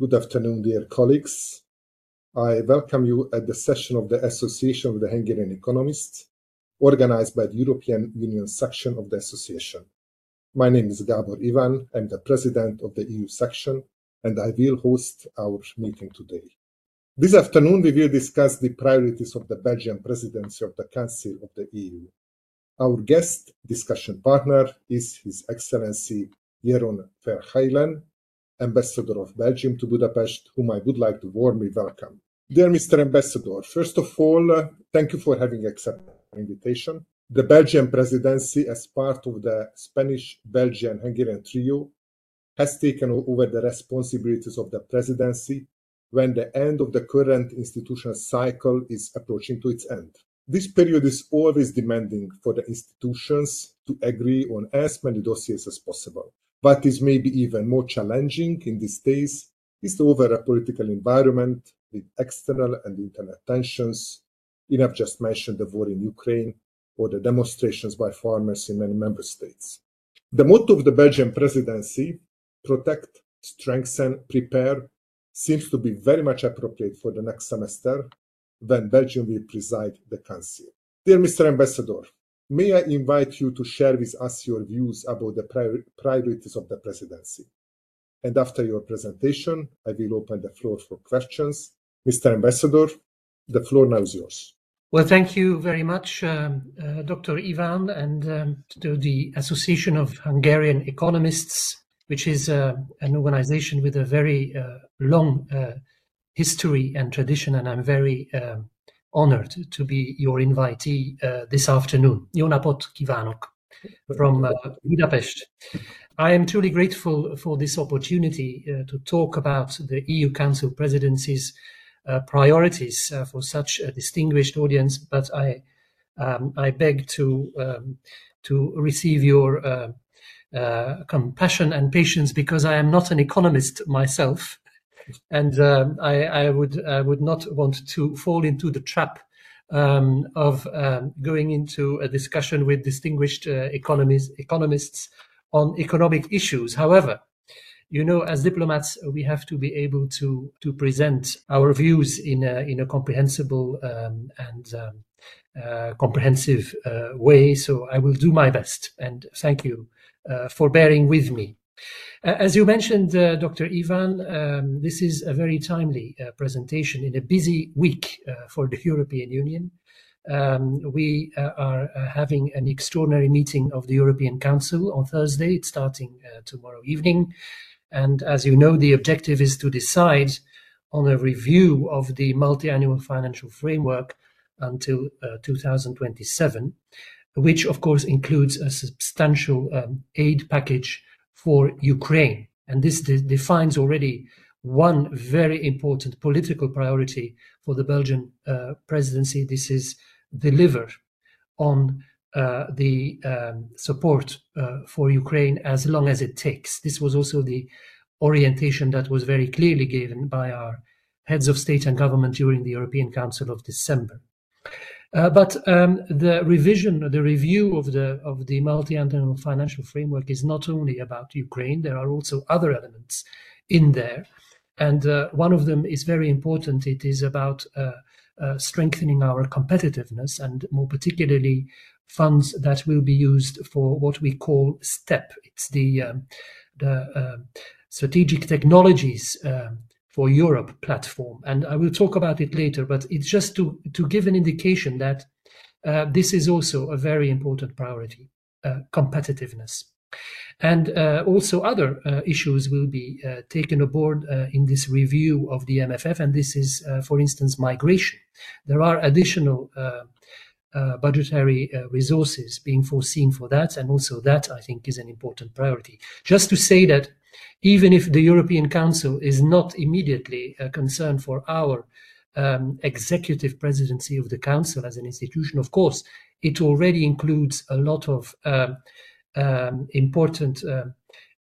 Good afternoon, dear colleagues. I welcome you at the session of the Association of the Hungarian Economists, organized by the European Union section of the association. My name is Gabor Ivan, I'm the president of the EU section, and I will host our meeting today. This afternoon, we will discuss the priorities of the Belgian presidency of the Council of the EU. Our guest discussion partner is His Excellency Jeroen Vergeylen, Ambassador of Belgium to Budapest, whom I would like to warmly welcome. Dear Mr. Ambassador, first of all, uh, thank you for having accepted our invitation. The Belgian presidency, as part of the Spanish, Belgian, Hungarian trio, has taken over the responsibilities of the presidency when the end of the current institutional cycle is approaching to its end. This period is always demanding for the institutions to agree on as many dossiers as possible. What is maybe even more challenging in these days is the overall political environment with external and internal tensions. You have just mentioned the war in Ukraine or the demonstrations by farmers in many member states. The motto of the Belgian presidency, protect, strengthen, prepare, seems to be very much appropriate for the next semester when Belgium will preside the Council. Dear Mr. Ambassador, May I invite you to share with us your views about the priorities of the presidency? And after your presentation, I will open the floor for questions. Mr. Ambassador, the floor now is yours. Well, thank you very much, um, uh, Dr. Ivan, and um, to the Association of Hungarian Economists, which is uh, an organization with a very uh, long uh, history and tradition, and I'm very um, honored to be your invitee uh, this afternoon. Jó napot kívánok from uh, Budapest. I am truly grateful for this opportunity uh, to talk about the EU Council presidency's uh, priorities uh, for such a distinguished audience, but I um, I beg to um, to receive your uh, compassion and patience because I am not an economist myself and um, I, I, would I would not want to fall into the trap um, of um, going into a discussion with distinguished uh, economists economists on economic issues. However, you know, as diplomats, we have to be able to to present our views in a in a comprehensible um, and um, uh, comprehensive uh, way. So I will do my best, and thank you uh, for bearing with me. Uh, as you mentioned, uh, Dr. Ivan, um, this is a very timely uh, presentation in a busy week uh, for the European Union. Um, we uh, are uh, having an extraordinary meeting of the European Council on Thursday. It's starting tomorrow evening. And as you know, the objective is to decide on a review of the multi-annual financial framework until 2027, which of course includes a substantial um, aid package for Ukraine. And this de- defines already one very important political priority for the Belgian uh, presidency. This is deliver on uh, the um, support uh, for Ukraine as long as it takes. This was also the orientation that was very clearly given by our heads of state and government during the European Council of December. Uh, but um, the revision, the review of the of the multi-annual financial framework is not only about Ukraine. There are also other elements in there, and uh, one of them is very important. It is about uh, uh strengthening our competitiveness, and more particularly, funds that will be used for what we call STEP. It's the um, the um, strategic technologies um, for Europe platform. And I will talk about it later, but it's just to, to give an indication that uh, this is also a very important priority uh, competitiveness. And uh, also, other uh, issues will be uh, taken aboard uh, in this review of the MFF, and this is, for instance, migration. There are additional budgetary resources being foreseen for that, and also that I think is an important priority. Just to say that even if the European Council is not immediately a concern for our um, executive presidency of the Council as an institution, of course, it already includes a lot of um, um, important uh,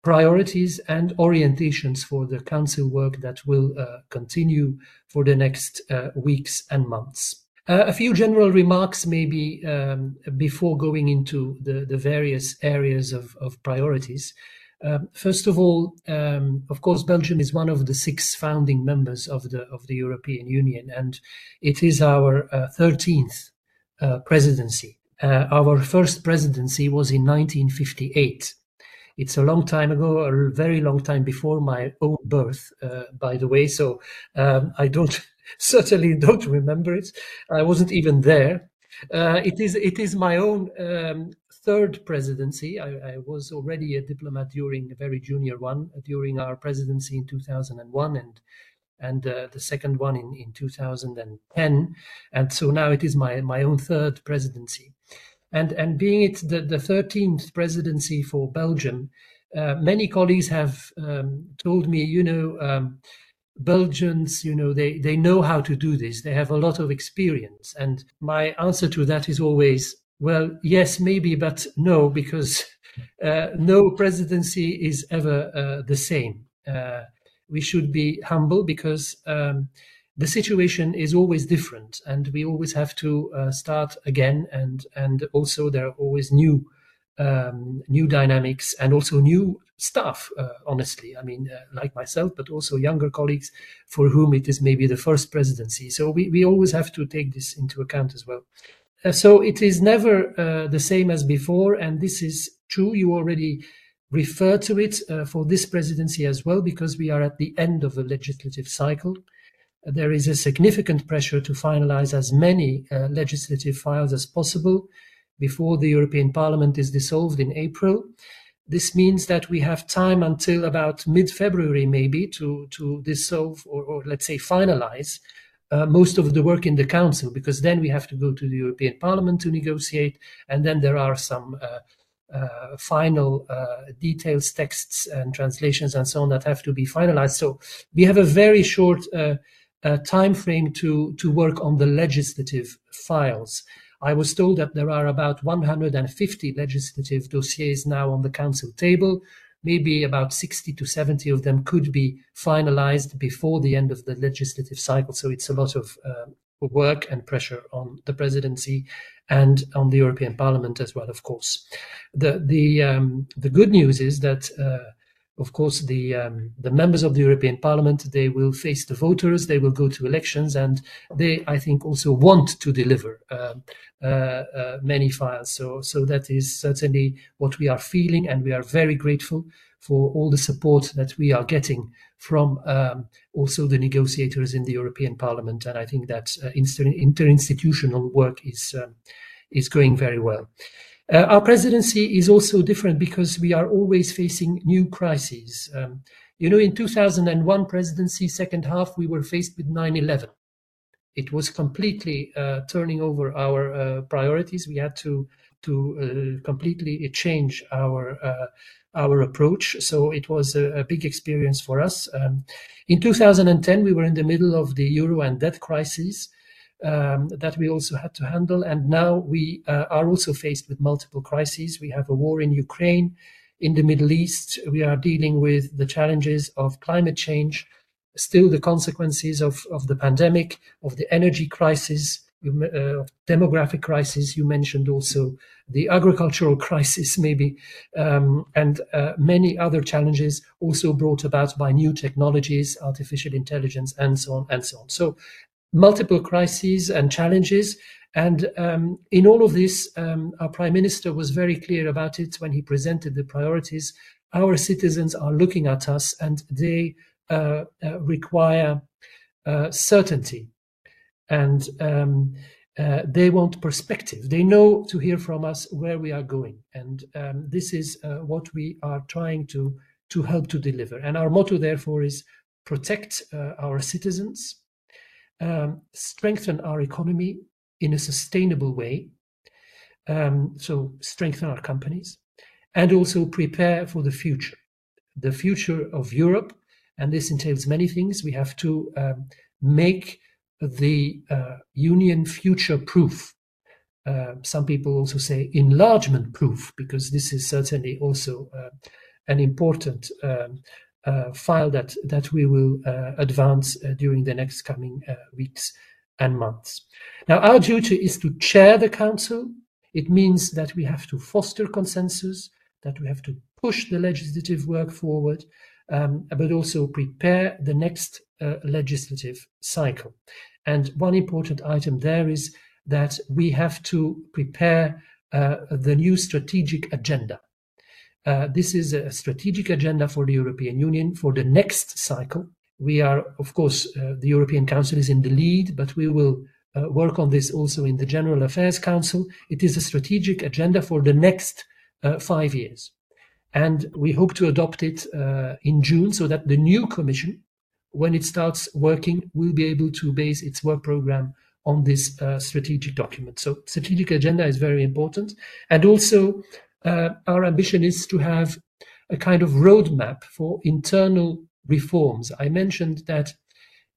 priorities and orientations for the Council work that will uh, continue for the next uh, weeks and months. Uh, a few general remarks, maybe um, before going into the, the various areas of, of priorities. Um, first of all, um, of course, Belgium is one of the six founding members of the of the European Union, and it is our uh, thirteenth uh, presidency. Uh, our first presidency was in 1958. It's a long time ago, a very long time before my own birth, uh, by the way. So um, I don't certainly don't remember it. I wasn't even there. Uh, it is it is my own um, third presidency. I, I, was already a diplomat during a very junior one during our presidency in 2001 and and uh, the second one in, in 2010 and so now it is my my own third presidency and and being it the, the 13th presidency for Belgium uh, many colleagues have um, told me you know um, Belgians, you know, they, they know how to do this. They have a lot of experience. And my answer to that is always, well, yes, maybe, but no, because uh, no presidency is ever uh, the same. Uh, we should be humble because um, the situation is always different, and we always have to uh, start again. And and also there are always new um, new dynamics and also new staff. Uh, honestly, I mean, uh, like myself, but also younger colleagues for whom it is maybe the first presidency. So we we always have to take this into account as well. Uh, so it is never uh, the same as before, and this is true. You already referred to it uh, for this presidency as well, because we are at the end of the legislative cycle. There is a significant pressure to finalize as many uh, legislative files as possible before the European Parliament is dissolved in April. This means that we have time until about mid-February, maybe, to to dissolve or, or let's say finalize uh, most of the work in the council because then we have to go to the European Parliament to negotiate, and then there are some uh, uh, final uh, details, texts, and translations, and so on that have to be finalized. So we have a very short uh, uh, time frame to to work on the legislative files. I was told that there are about 150 legislative dossiers now on the council table maybe about 60 to 70 of them could be finalized before the end of the legislative cycle. So it's a lot of uh, work and pressure on the presidency and on the European Parliament as well, of course. The the um, the good news is that. Uh, of course, the um, the members of the European Parliament they will face the voters. They will go to elections, and they, I think, also want to deliver uh, uh, uh, many files. So, so that is certainly what we are feeling, and we are very grateful for all the support that we are getting from um, also the negotiators in the European Parliament. And I think that uh, inter- interinstitutional work is um, is going very well. Uh, our presidency is also different because we are always facing new crises. Um, you know, in 2001 presidency, second half, we were faced with 9-11. It was completely uh, turning over our uh, priorities. We had to to uh, completely change our uh, our approach. So it was a, a big experience for us. Um, in 2010, we were in the middle of the euro and debt crisis um, that we also had to handle. And now we uh, are also faced with multiple crises. We have a war in Ukraine, in the Middle East. We are dealing with the challenges of climate change, still the consequences of, of the pandemic, of the energy crisis, uh, demographic crisis. You mentioned also the agricultural crisis, maybe, um, and uh, many other challenges also brought about by new technologies, artificial intelligence, and so on and so on. So multiple crises and challenges. And um, in all of this, um, our prime minister was very clear about it when he presented the priorities. Our citizens are looking at us and they uh, uh, require uh, certainty and um, uh, they want perspective. They know to hear from us where we are going. And um, this is uh, what we are trying to, to help to deliver. And our motto, therefore, is protect uh, our citizens um, strengthen our economy in a sustainable way. Um, so, strengthen our companies and also prepare for the future, the future of Europe. And this entails many things. We have to um, make the uh, union future proof. Uh, some people also say enlargement proof, because this is certainly also uh, an important um, file that that we will uh, advance uh, during the next coming weeks and months. Now, our duty is to chair the council. It means that we have to foster consensus, that we have to push the legislative work forward, um, but also prepare the next uh, legislative cycle. And one important item there is that we have to prepare uh, the new strategic agenda. Uh, this is a strategic agenda for the European Union for the next cycle. We are, of course, uh, the European Council is in the lead, but we will uh, work on this also in the General Affairs Council. It is a strategic agenda for the next uh, five years. And we hope to adopt it uh, in June so that the new Commission, when it starts working, will be able to base its work program on this uh, strategic document. So, strategic agenda is very important. And also, uh, our ambition is to have a kind of roadmap for internal reforms. I mentioned that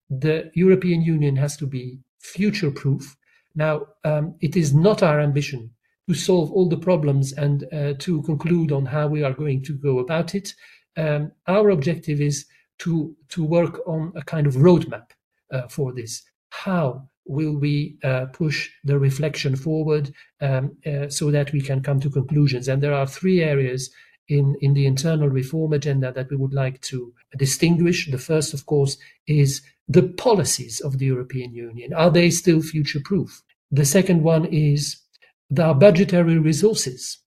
the European Union has to be future proof. Now, um, it is not our ambition to solve all the problems and uh, to conclude on how we are going to go about it. Um, our objective is to, to work on a kind of roadmap uh, for this. How will we uh, push the reflection forward um, uh, so that we can come to conclusions? And there are three areas in, in the internal reform agenda that we would like to distinguish. The first, of course, is the policies of the European Union. Are they still future proof? The second one is the budgetary resources.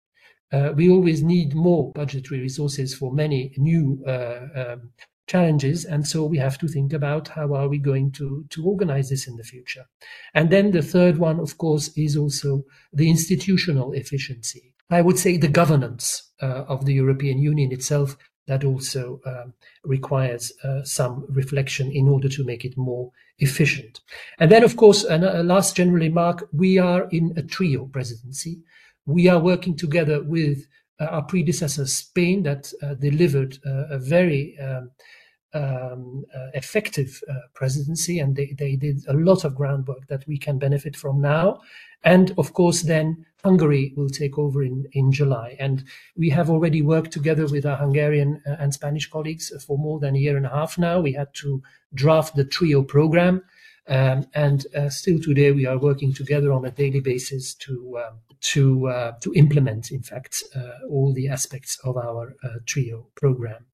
Uh, we always need more budgetary resources for many new uh, um, challenges and so we have to think about how are we going to to organize this in the future and then the third one of course is also the institutional efficiency i would say the governance uh, of the european union itself that also um, requires uh, some reflection in order to make it more efficient. And then, of course, a last general remark, we are in a trio presidency. We are working together with our predecessor, Spain, that uh, delivered uh, a very um, um, uh, effective uh, presidency, and they, they did a lot of groundwork that we can benefit from now. And of course, then Hungary will take over in, in July. And we have already worked together with our Hungarian uh, and Spanish colleagues for more than a year and a half now. We had to draft the TRIO program. Um, and uh, still today, we are working together on a daily basis to um, to uh, to implement, in fact, uh, all the aspects of our uh, TRIO program.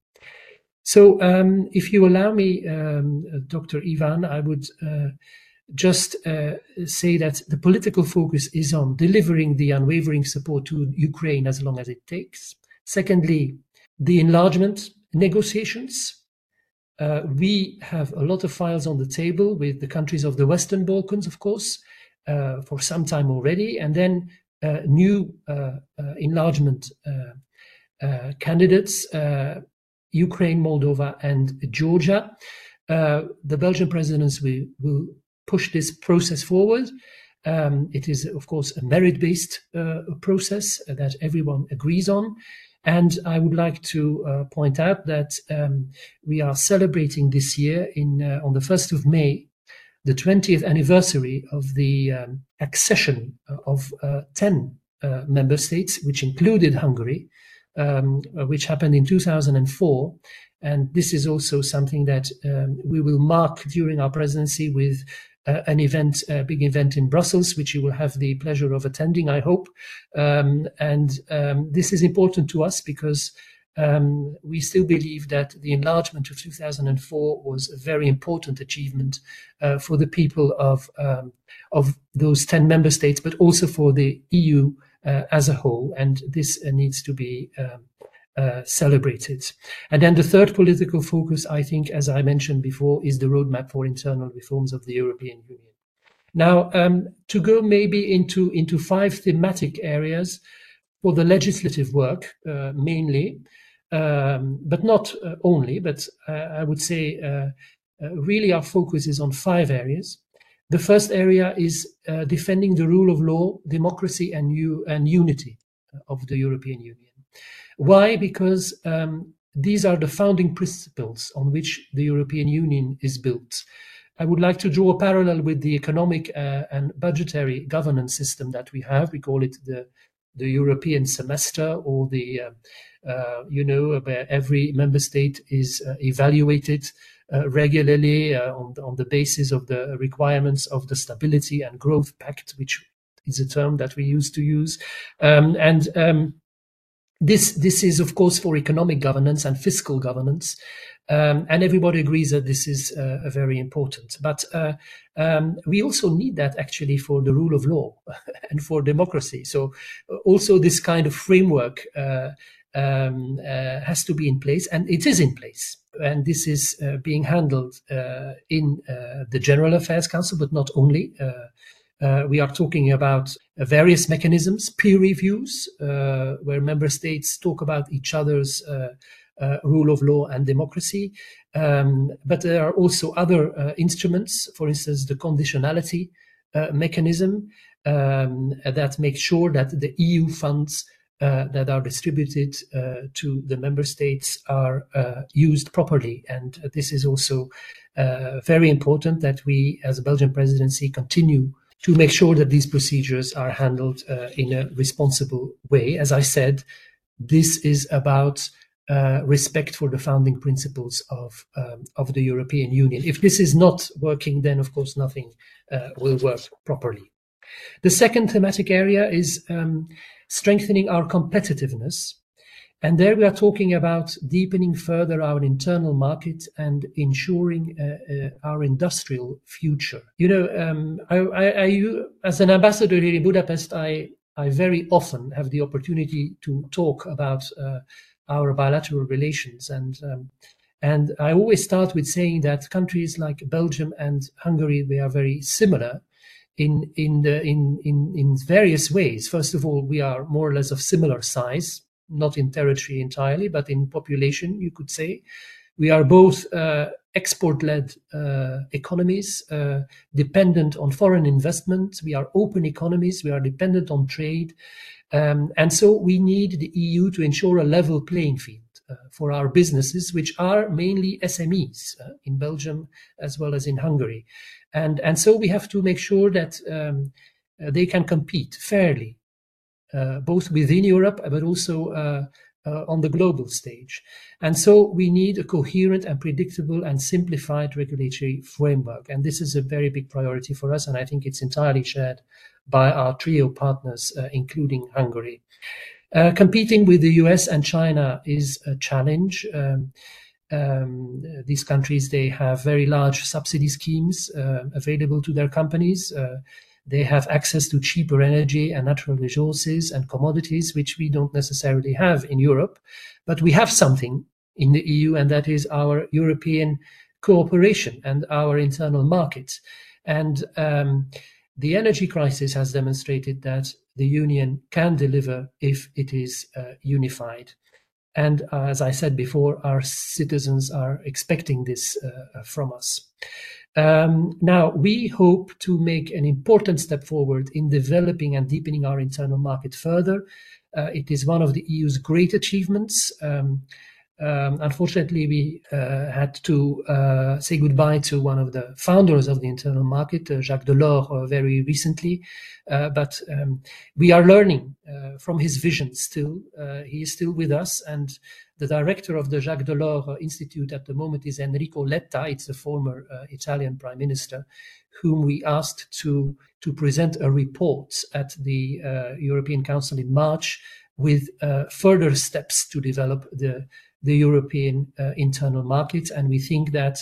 So, um, if you allow me, um, Dr. Ivan, I would just uh, say that the political focus is on delivering the unwavering support to Ukraine as long as it takes. Secondly, the enlargement negotiations. Uh, we have a lot of files on the table with the countries of the Western Balkans, of course, uh, for some time already, and then uh, new uh, uh, enlargement candidates Ukraine, Moldova, and Georgia. the Belgian presidency will, push this process forward. Um, it is, of course, a merit based uh, process that everyone agrees on. And I would like to uh, point out that um, we are celebrating this year in uh, on the 1st of May the 20th anniversary of the um, accession of uh, 10 uh, member states, which included Hungary, um, which happened in 2004. And this is also something that um, we will mark during our presidency with uh, an event, a big event in Brussels, which you will have the pleasure of attending, I hope. Um, and um, this is important to us because um, we still believe that the enlargement of 2004 was a very important achievement uh, for the people of um, of those 10 member states, but also for the EU uh, as a whole. And this uh, needs to be um, uh, celebrated. And then the third political focus, I think, as I mentioned before, is the roadmap for internal reforms of the European Union. Now, um, to go maybe into, into five thematic areas for the legislative work, uh, mainly, um, but not uh, only, but uh, I would say uh, uh, really our focus is on five areas. The first area is defending the rule of law, democracy, and, u- and unity of the European Union. Why? Because um, these are the founding principles on which the European Union is built. I would like to draw a parallel with the economic uh, and budgetary governance system that we have. We call it the the European semester, or the uh, uh, you know where every member state is uh, evaluated uh, regularly uh, on on the basis of the requirements of the Stability and Growth Pact, which is a term that we used to use, um, and um, this this is of course for economic governance and fiscal governance, um, and everybody agrees that this is uh, very important. But uh, um, we also need that actually for the rule of law and for democracy. So uh, also this kind of framework. Uh, um, uh, has to be in place, and it is in place. And this is uh, being handled in the General Affairs Council, but not only. Uh, we are talking about uh, various mechanisms, peer reviews, uh, where member states talk about each other's uh, uh, rule of law and democracy. Um, but there are also other uh, instruments, for instance, the conditionality mechanism um, that makes sure that the EU funds that are distributed to the member states are used properly. And this is also very important that we, as a Belgian presidency, continue to make sure that these procedures are handled uh, in a responsible way. As I said, this is about uh, respect for the founding principles of um, of the European Union. If this is not working, then of course nothing uh, will work properly. The second thematic area is um, strengthening our competitiveness and there we are talking about deepening further our internal market and ensuring uh, uh, our industrial future. You know, um, I, I, I, as an ambassador here in Budapest, I, I very often have the opportunity to talk about uh, our bilateral relations. And, um, and I always start with saying that countries like Belgium and Hungary, they are very similar in, in, the, in, in, in various ways. First of all, we are more or less of similar size not in territory entirely, but in population, you could say. We are both uh, export led uh, economies, uh, dependent on foreign investment. We are open economies. We are dependent on trade. Um, and so we need the EU to ensure a level playing field. Uh, for our businesses, which are mainly SMEs uh, in Belgium as well as in Hungary, and and so we have to make sure that um, they can compete fairly both within Europe but also uh, uh, on the global stage. And so we need a coherent and predictable and simplified regulatory framework. And this is a very big priority for us. And I think it's entirely shared by our trio partners, uh, including Hungary. Uh, competing with the US and China is a challenge. Um, um, these countries, they have very large subsidy schemes uh, available to their companies. They have access to cheaper energy and natural resources and commodities, which we don't necessarily have in Europe. But we have something in the EU, and that is our European cooperation and our internal markets. And um, the energy crisis has demonstrated that the Union can deliver if it is uh, unified. And uh, as I said before, our citizens are expecting this uh, from us. Um, now, we hope to make an important step forward in developing and deepening our internal market further. Uh, it is one of the EU's great achievements. Um, um, unfortunately, we uh, had to uh, say goodbye to one of the founders of the internal market, uh, Jacques Delors, uh, very recently. Uh, but um, we are learning uh, from his vision still. he is still with us. And the director of the Jacques Delors Institute at the moment is Enrico Letta. It's the former Italian prime minister, whom we asked to, to present a report at the European Council in March with further steps to develop the the European uh, internal market. And we think that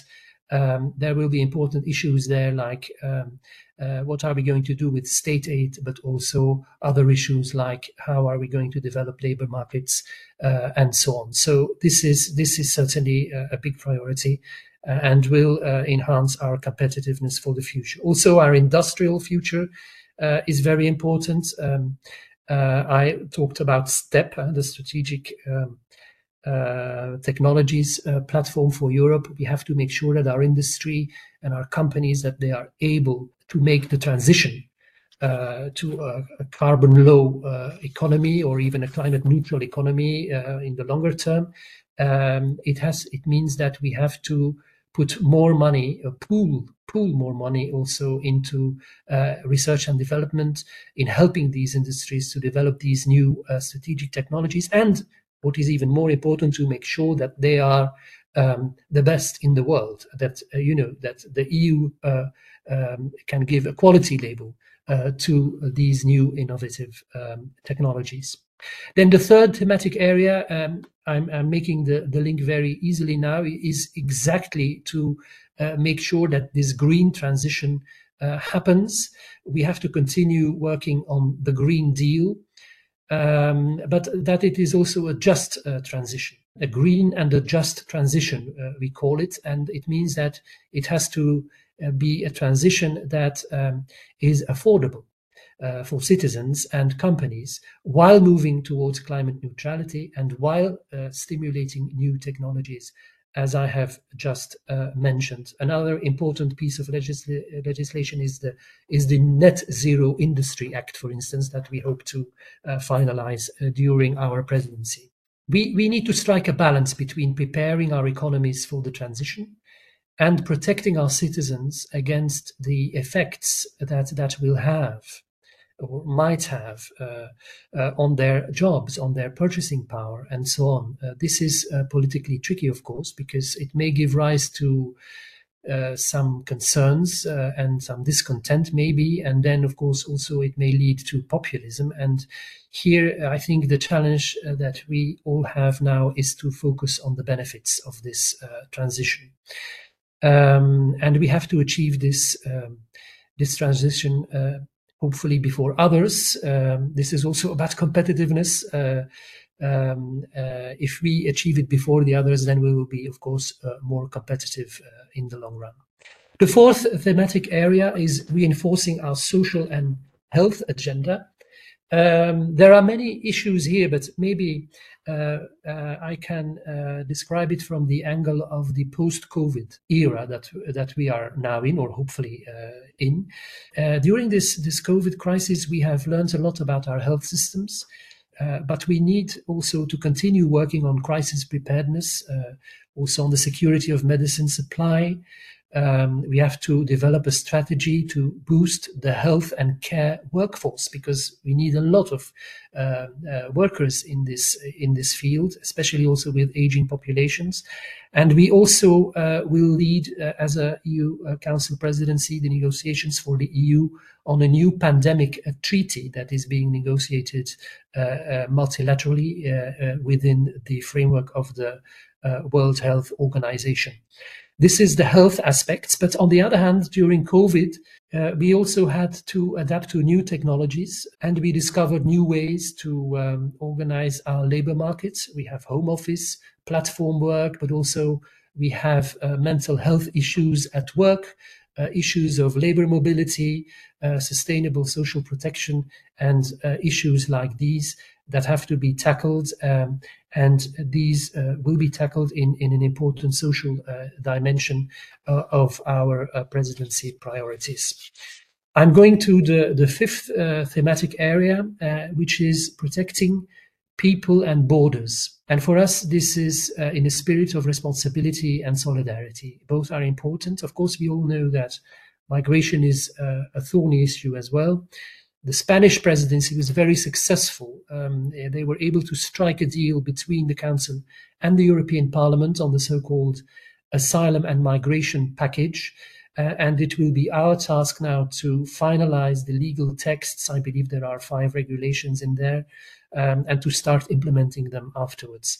um, there will be important issues there, like um, uh, what are we going to do with state aid, but also other issues like how are we going to develop labor markets uh, and so on. So this is this is certainly a, a big priority. Uh, and will uh, enhance our competitiveness for the future. Also, our industrial future uh, is very important. Um, I talked about STEP, the strategic um, technologies uh, platform for Europe, we have to make sure that our industry and our companies that they are able to make the transition uh, to a, a carbon low uh, economy or even a climate neutral economy uh, in the longer term. Um, it has it means that we have to put more money, pool pool more money also into research and development in helping these industries to develop these new strategic technologies and what is even more important to make sure that they are um, the best in the world that uh, you know that the eu uh, um, can give a quality label uh, to these new innovative um, technologies Then the third thematic area, um, I'm, I'm, making the, the link very easily now, is exactly to uh, make sure that this green transition uh, happens. We have to continue working on the Green Deal, um, but that it is also a just uh, transition, a green and a just transition, uh, we call it. And it means that it has to uh, be a transition that um, is affordable. Uh, for citizens and companies while moving towards climate neutrality and while uh, stimulating new technologies as I have just uh, mentioned. Another important piece of legisl- legislation is the is the Net Zero Industry Act, for instance, that we hope to uh, finalize uh, during our presidency. We we need to strike a balance between preparing our economies for the transition and protecting our citizens against the effects that that will have might have uh, uh, on their jobs, on their purchasing power, and so on. Uh, this is uh, politically tricky, of course, because it may give rise to uh, some concerns uh, and some discontent, maybe, and then, of course, also it may lead to populism. And here, I think the challenge that we all have now is to focus on the benefits of this transition, um, and we have to achieve this. Um, this transition hopefully before others. Um, this is also about competitiveness. Uh, um, uh, if we achieve it before the others, then we will be, of course, uh, more competitive uh, in the long run. The fourth thematic area is reinforcing our social and health agenda. Um, there are many issues here, but maybe uh, uh, I can uh, describe it from the angle of the post-COVID era that that we are now in, or hopefully in. during this this COVID crisis, we have learned a lot about our health systems. Uh, but we need also to continue working on crisis preparedness, uh, also on the security of medicine supply, um, we have to develop a strategy to boost the health and care workforce because we need a lot of uh, uh, workers in this in this field, especially also with aging populations. And we also uh, will lead uh, as a EU uh, Council presidency the negotiations for the EU on a new pandemic uh, treaty that is being negotiated multilaterally within the framework of the World Health Organization. This is the health aspects. But on the other hand, during COVID, uh, we also had to adapt to new technologies and we discovered new ways to um, organize our labor markets. We have home office, platform work, but also we have uh, mental health issues at work, issues of labor mobility, uh, sustainable social protection, and uh, issues like these that have to be tackled. Um, and these uh, will be tackled in, in an important social uh, dimension uh, of our uh, presidency priorities. I'm going to the, the fifth uh, thematic area, uh, which is protecting people and borders. And for us, this is in a spirit of responsibility and solidarity. Both are important. Of course, we all know that migration is a thorny issue as well the Spanish presidency was very successful. Um, they were able to strike a deal between the Council and the European Parliament on the so called asylum and migration package. Uh, and it will be our task now to finalize the legal texts. I believe there are five regulations in there, um, and to start implementing them afterwards.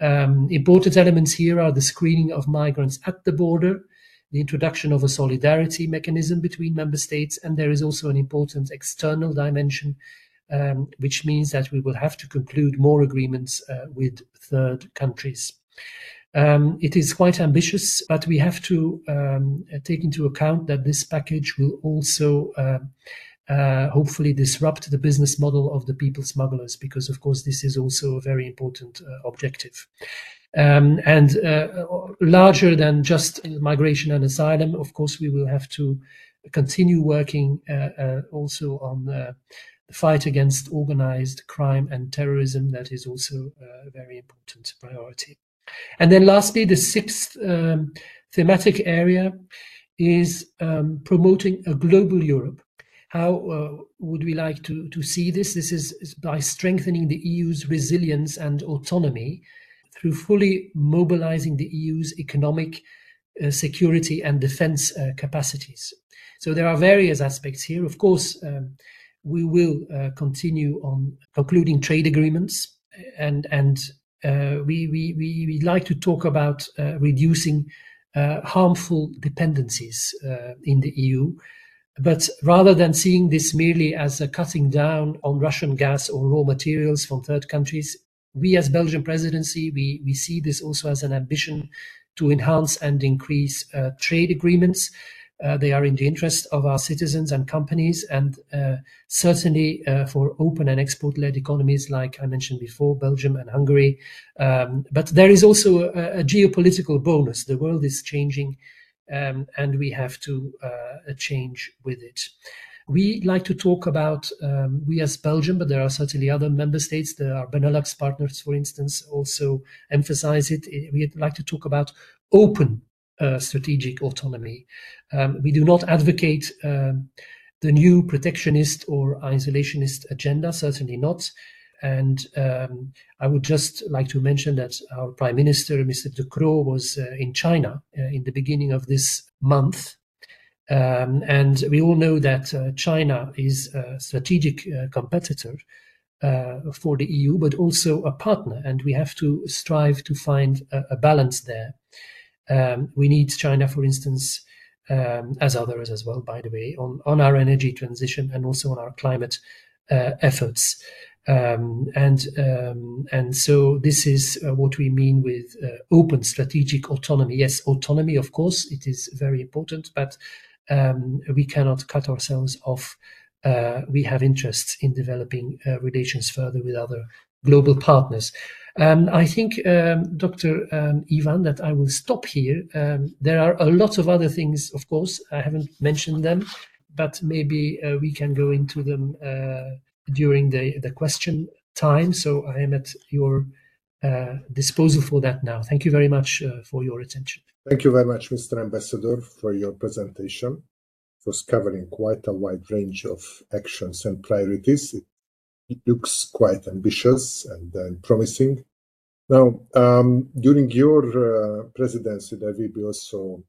Um, important elements here are the screening of migrants at the border, the introduction of a solidarity mechanism between member states, and there is also an important external dimension, um, which means that we will have to conclude more agreements uh, with third countries. Um, it is quite ambitious, but we have to um, take into account that this package will also uh, uh, hopefully disrupt the business model of the people smugglers, because of course this is also a very important uh, objective. Um, and uh, larger than just migration and asylum, of course, we will have to continue working uh, uh, also on uh, the fight against organized crime and terrorism. That is also a very important priority. And then, lastly, the sixth um, thematic area is um, promoting a global Europe. How uh, would we like to, to see this? This is, by strengthening the EU's resilience and autonomy through fully mobilizing the EU's economic, uh, security, and defense uh, capacities. So there are various aspects here. Of course, um, we will uh, continue on concluding trade agreements, and and uh, we, we we we like to talk about uh, reducing harmful dependencies in the EU. But rather than seeing this merely as a cutting down on Russian gas or raw materials from third countries, we as Belgian presidency, we, we see this also as an ambition to enhance and increase uh, trade agreements. Uh, they are in the interest of our citizens and companies, and uh, certainly uh, for open and export-led economies, like I mentioned before, Belgium and Hungary. Um, but there is also a, a, geopolitical bonus. The world is changing, um, and we have to uh, change with it. We like to talk about, um, we as Belgium, but there are certainly other member states, there are Benelux partners, for instance, also emphasize it. We like to talk about open uh, strategic autonomy. Um, we do not advocate um, the new protectionist or isolationist agenda, certainly not. And um, I would just like to mention that our Prime Minister, Mr. De Croo, was uh, in China uh, in the beginning of this month. Um, and we all know that uh, China is a strategic uh, competitor uh, for the EU, but also a partner. And we have to strive to find a, a balance there. Um, we need China, for instance, um, as others as well, by the way, on, on our energy transition and also on our climate uh, efforts. Um, and um, and so this is uh, what we mean with uh, open strategic autonomy. Yes, autonomy, of course, it is very important, but um, we cannot cut ourselves off. Uh, we have interests in developing uh, relations further with other global partners. Um, I think, um, Dr. Um, Ivan, that I will stop here. There are a lot of other things, of course. I haven't mentioned them, but maybe uh, we can go into them uh, during the, the question time. So I am at your uh, disposal for that now. Thank you very much uh, for your attention. Thank you very much, Mr. Ambassador, for your presentation. Was covering quite a wide range of actions and priorities. It, it looks quite ambitious and, and promising. Now, um, during your uh, presidency, there will be also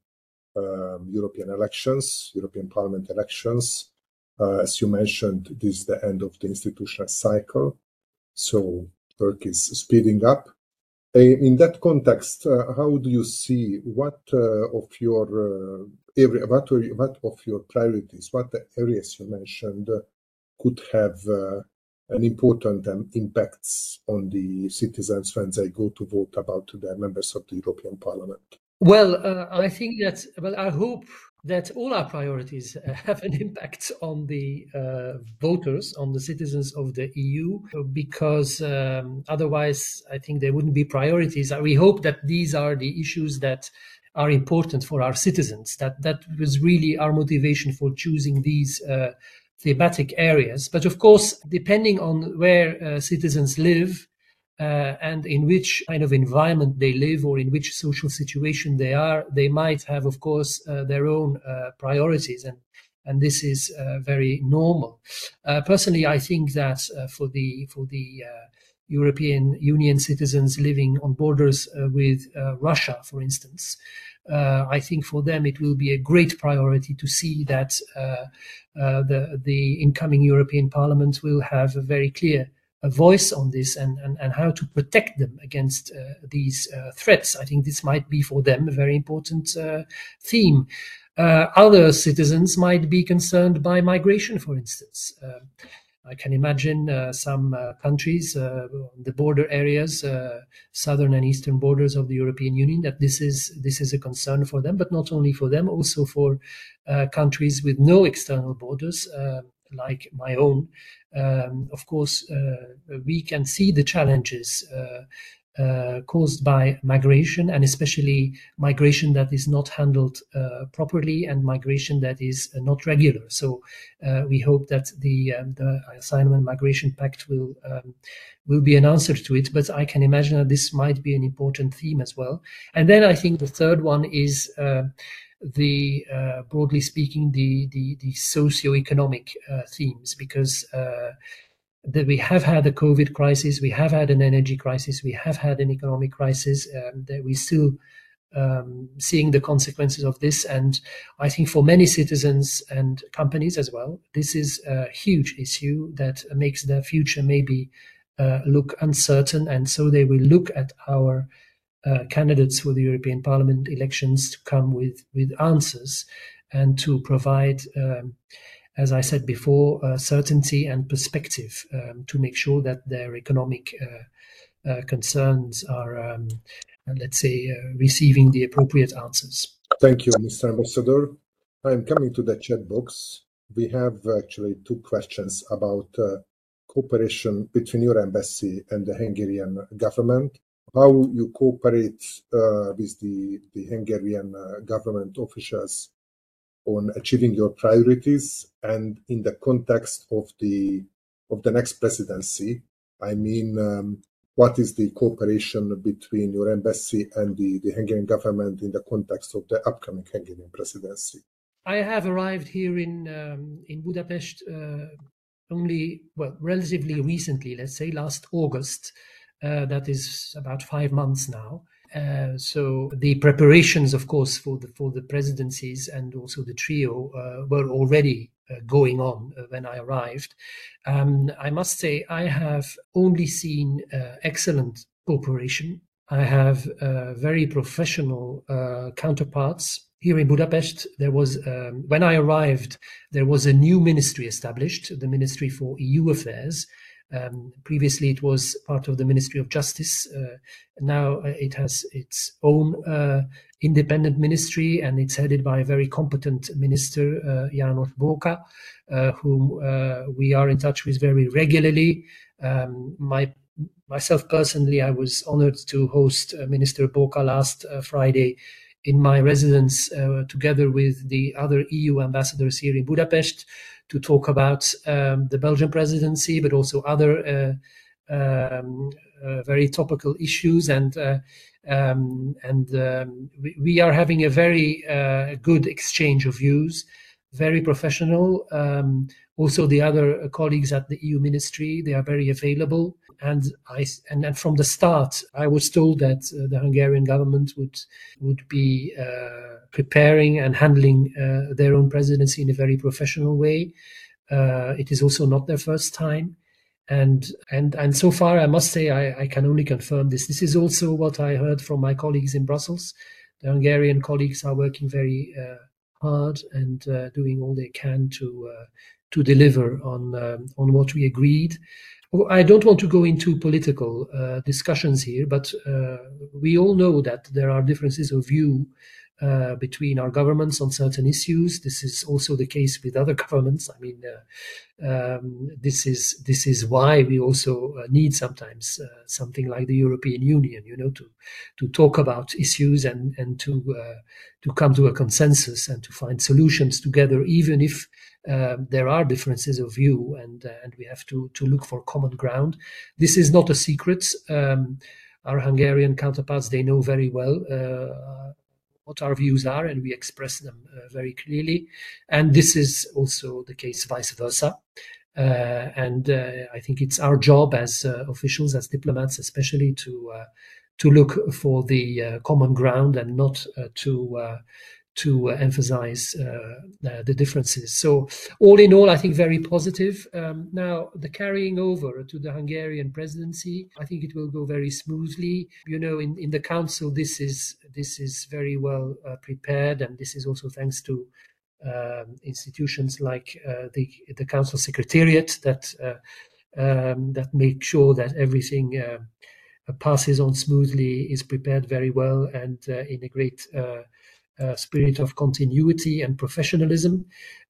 um, European elections, European Parliament elections. Uh, as you mentioned, this is the end of the institutional cycle, so work is speeding up. In that context, uh, how do you see what uh, of your uh, priorities, what areas you mentioned could have an important um, impacts on the citizens when they go to vote about the members of the European Parliament? Well, uh, I think that, well, I hope that all our priorities have an impact on the uh, voters, on the citizens of the EU, because um, otherwise I think there wouldn't be priorities. We hope that these are the issues that are important for our citizens. That that was really our motivation for choosing these uh, thematic areas. But of course, depending on where uh, citizens live uh, and in which kind of environment they live or in which social situation they are, they might have, of course, uh, their own uh, priorities. And and this is uh, very normal. Uh, personally, I think that for the for the European Union citizens living on borders with Russia, for instance, uh, I think for them it will be a great priority to see that uh, uh, the the incoming European Parliament will have a very clear voice on this and, and, and how to protect them against uh, these uh, threats. I think this might be for them a very important uh, theme. other citizens might be concerned by migration, for instance. I can imagine uh, some uh, countries, uh, the border areas, uh, southern and eastern borders of the European Union, that this is this is a concern for them, but not only for them, also for uh, countries with no external borders, uh, like my own. Um, of course, we can see the challenges uh, caused by migration and especially migration that is not handled uh, properly and migration that is uh, not regular. So uh, we hope that the um, the Asylum Migration Pact will um, will be an answer to it. But I can imagine that this might be an important theme as well. And then I think the third one is. Uh, the uh, broadly speaking, the the, the socio-economic themes, because that we have had a COVID crisis, we have had an energy crisis, we have had an economic crisis, um, that we still um, seeing the consequences of this. And I think for many citizens and companies as well, this is a huge issue that makes their future maybe uh, look uncertain. And so they will look at our uh, candidates for the European Parliament elections to come with, with answers and to provide, um, as I said before, uh, certainty and perspective um, to make sure that their economic uh, uh, concerns are um, let's say, uh, receiving the appropriate answers. Thank you, Mr. Ambassador. I'm coming to the chat box. We have actually two questions about uh, cooperation between your embassy and the Hungarian government. How you cooperate uh, with the, the Hungarian uh, government officials on achieving your priorities and in the context of the of the next presidency. I mean, um, what is the cooperation between your embassy and the, the Hungarian government in the context of the upcoming Hungarian presidency? I have arrived here in um, in Budapest uh, only well relatively recently, let's say last August. Uh, that is about five months now. Uh, so the preparations, of course, for the for the presidencies and also the trio uh, were already uh, going on uh, when I arrived. Um, I must say I have only seen uh, excellent cooperation. I have very professional counterparts here in Budapest, there was, um, when I arrived, there was a new ministry established, the Ministry for EU Affairs, um, previously, it was part of the Ministry of Justice. Uh, now uh, it has its own uh, independent ministry, and it's headed by a very competent minister, uh, János Bóka, uh, whom uh, we are in touch with very regularly. Um, my myself personally, I was honored to host Minister Bóka last Friday in my residence uh, together with the other EU ambassadors here in Budapest to talk about um, the Belgian presidency, but also other uh, um, uh, very topical issues. And um, and um, we, we, are having a very good exchange of views, very professional. Um, also, the other colleagues at the EU ministry they are very available and I and, and from the start, I was told that uh, the Hungarian government would would be uh, preparing and handling uh, their own presidency in a very professional way. Uh, it is also not their first time, and and and so far, I must say, I, I can only confirm this. This is also what I heard from my colleagues in Brussels. The Hungarian colleagues are working very uh, hard and uh, doing all they can to to deliver on um, on what we agreed. I don't want to go into political uh, discussions here, but uh, we all know that there are differences of view uh, between our governments on certain issues. This is also the case with other governments. I mean, uh, um, this is this is why we also uh, need sometimes uh, something like the European Union, you know, to to talk about issues and and to to come to a consensus and to find solutions together, even if um, there are differences of view and uh, and we have to to look for common ground. This is not a secret. Um, our Hungarian counterparts they know very well uh, what our views are, and we express them uh, very clearly. And this is also the case vice versa. Uh, and uh, I think it's our job as uh, officials, as diplomats, especially to to look for the common ground and not to to uh, emphasize uh, the differences. So, all in all, I think very positive. Um, now, the carrying over to the Hungarian presidency, I think it will go very smoothly. You know, in, in the council, this is this is very well uh, prepared, and this is also thanks to um, institutions like uh, the the council secretariat that uh, um, that make sure that everything. Uh, passes on smoothly, is prepared very well, and in a great uh, spirit of continuity and professionalism.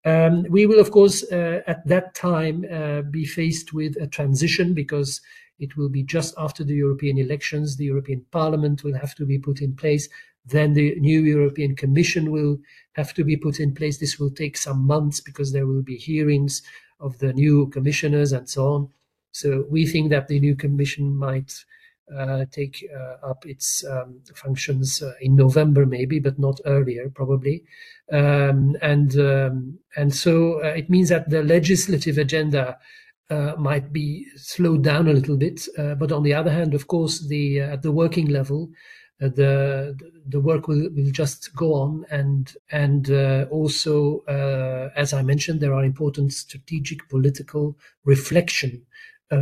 Um, we will, of course, uh, at that time uh, be faced with a transition because it will be just after the European elections. The European Parliament will have to be put in place. Then the new European Commission will have to be put in place. This will take some months because there will be hearings of the new commissioners and so on. So we think that the new Commission might take uh, up its um, functions uh, in November, maybe, but not earlier, probably. Um, and um, and so it means that the legislative agenda uh, might be slowed down a little bit. Uh, but on the other hand, of course, the uh, at the working level, the the work will, will just go on and and uh, also uh, as I mentioned there are important strategic political reflection uh,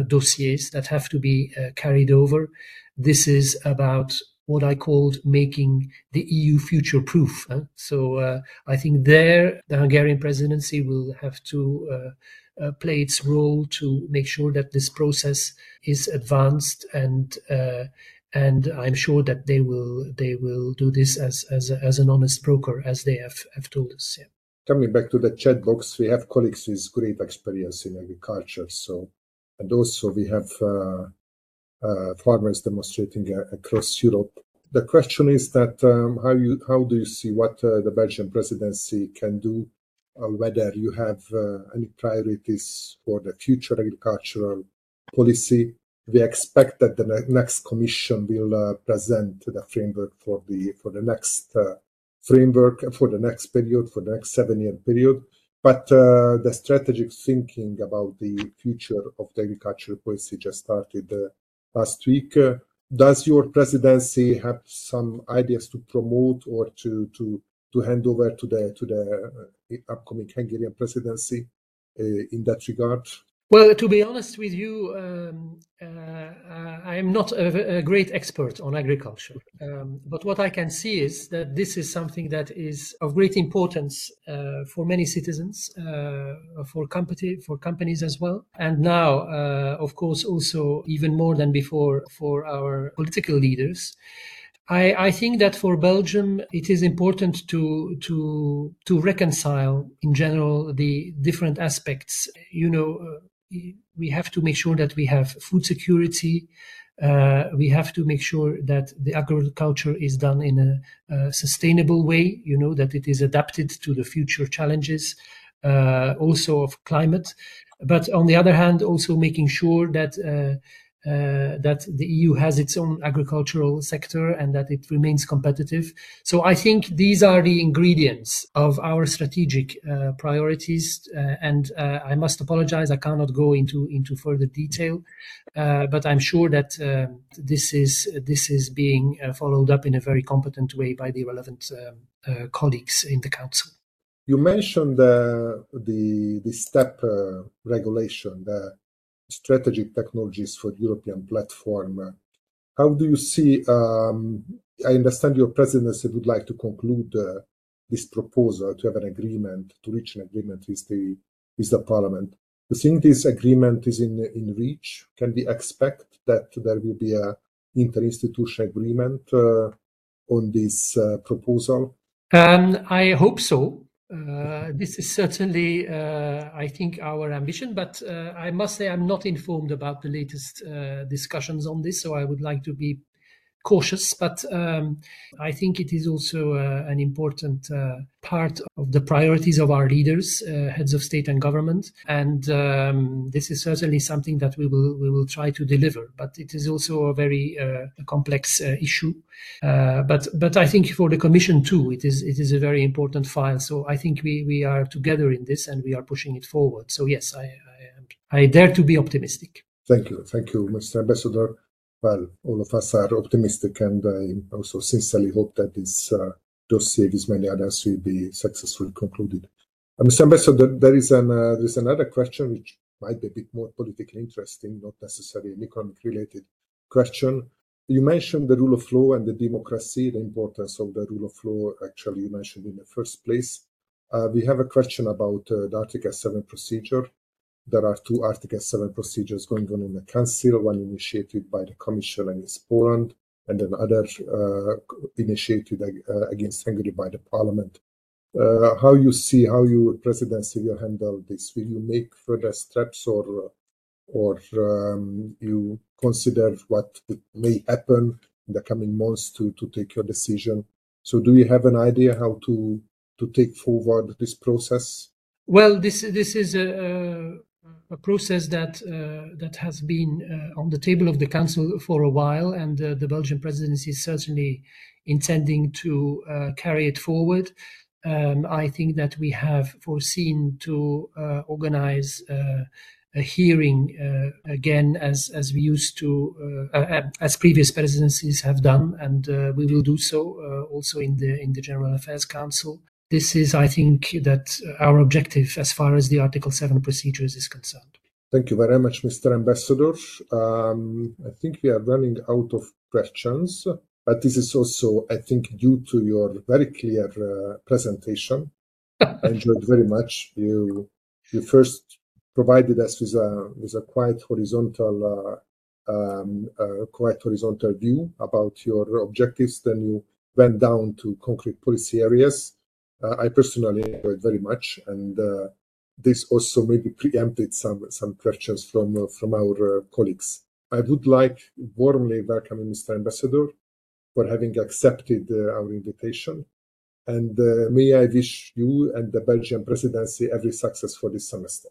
dossiers that have to be uh, carried over. This is about what I called making the EU future proof. Huh? So uh, I think there the Hungarian presidency will have to uh, uh, play its role to make sure that this process is advanced and uh, and I'm sure that they will they will do this as as, as an honest broker as they have, have told us. Yeah. Coming back to the chat box, we have colleagues with great experience in agriculture. So and also we have uh, uh, farmers demonstrating uh, across Europe. The question is that um, how you how do you see what the Belgian presidency can do whether you have any priorities for the future agricultural policy. We expect that the next commission will uh, present the framework for the for the next uh, framework for the next period, for the next seven-year period. But uh, the strategic thinking about the future of the agricultural policy just started uh, last week. Uh, does your presidency have some ideas to promote or to to to hand over to the to the uh, upcoming Hungarian presidency in that regard? Well, to be honest with you, um, uh, I am not a, a, great expert on agriculture. Um, but what I can see is that this is something that is of great importance uh, for many citizens, uh, for, for companies as well. And now, uh, of course, also even more than before for our political leaders. I, I, think that for Belgium, it is important to to to reconcile in general the different aspects. You know, uh, we have to make sure that we have food security. Uh, we have to make sure that the agriculture is done in a, a, sustainable way, you know, that it is adapted to the future challenges, uh, also of climate. But on the other hand, also making sure that uh, that the EU has its own agricultural sector and that it remains competitive. So I think these are the ingredients of our strategic uh, priorities. Uh, and uh, I must apologize, I cannot go into into further detail, uh, but I'm sure that this is this is being uh, followed up in a very competent way by the relevant colleagues in the council. You mentioned the the, the step regulation, the strategic technologies for European platform. How do you see? Um, I understand your presidency would like to conclude uh, this proposal to have an agreement, to reach an agreement with the with the Parliament. Do you think this agreement is in in reach? Can we expect that there will be a interinstitutional agreement uh, on this uh, proposal? Um, I hope so. Uh, this is certainly, uh, I think, our ambition. But uh, I must say, I'm not informed about the latest uh, discussions on this, so I would like to be cautious, but um, I think it is also uh, an important uh, part of the priorities of our leaders, uh, heads of state and government, and um, this is certainly something that we will we will try to deliver. But it is also a very uh, complex uh, issue. Uh, but but I think for the Commission too, it is it is a very important file. So I think we we are together in this and we are pushing it forward. So yes, I I, I dare to be optimistic. Thank you, thank you, Mr. Ambassador well, all of us are optimistic, and I also sincerely hope that this uh, dossier, with many others, will be successfully concluded. Uh, Mr. Ambassador, there is an uh, there is another question which might be a bit more politically interesting, not necessarily an economic-related question. You mentioned the rule of law and the democracy, the importance of the rule of law. Actually, you mentioned in the first place. Uh, we have a question about uh, the Article 7 procedure there are two Article 7 procedures going on in the Council, one initiated by the Commission against Poland, and another uh, initiated uh, against Hungary by the Parliament. Uh, how you see how your presidency will handle this? Will you make further steps, or or um, you consider what may happen in the coming months to to take your decision? So, do you have an idea how to to take forward this process? Well, this this is a, a process that uh, that has been uh, on the table of the council for a while, and uh, the Belgian presidency is certainly intending to uh, carry it forward. Um, I think that we have foreseen to uh, organize uh, a hearing again as as we used to as previous presidencies have done, and we will do so also in the in the General Affairs Council. This is, I think, that our objective as far as the Article Seven procedures is concerned. Thank you very much, Mr. Ambassador. Um, I think we are running out of questions, but this is also, I think, due to your very clear uh, presentation. I enjoyed very much. You you first provided us with a with a quite horizontal uh, um, uh, quite horizontal view about your objectives. Then you went down to concrete policy areas. Uh, I personally enjoyed very much, and this also maybe preempted some some questions from from our colleagues. I would like warmly welcome Mr. Ambassador for having accepted our invitation. And uh, may I wish you and the Belgian presidency every success for this semester.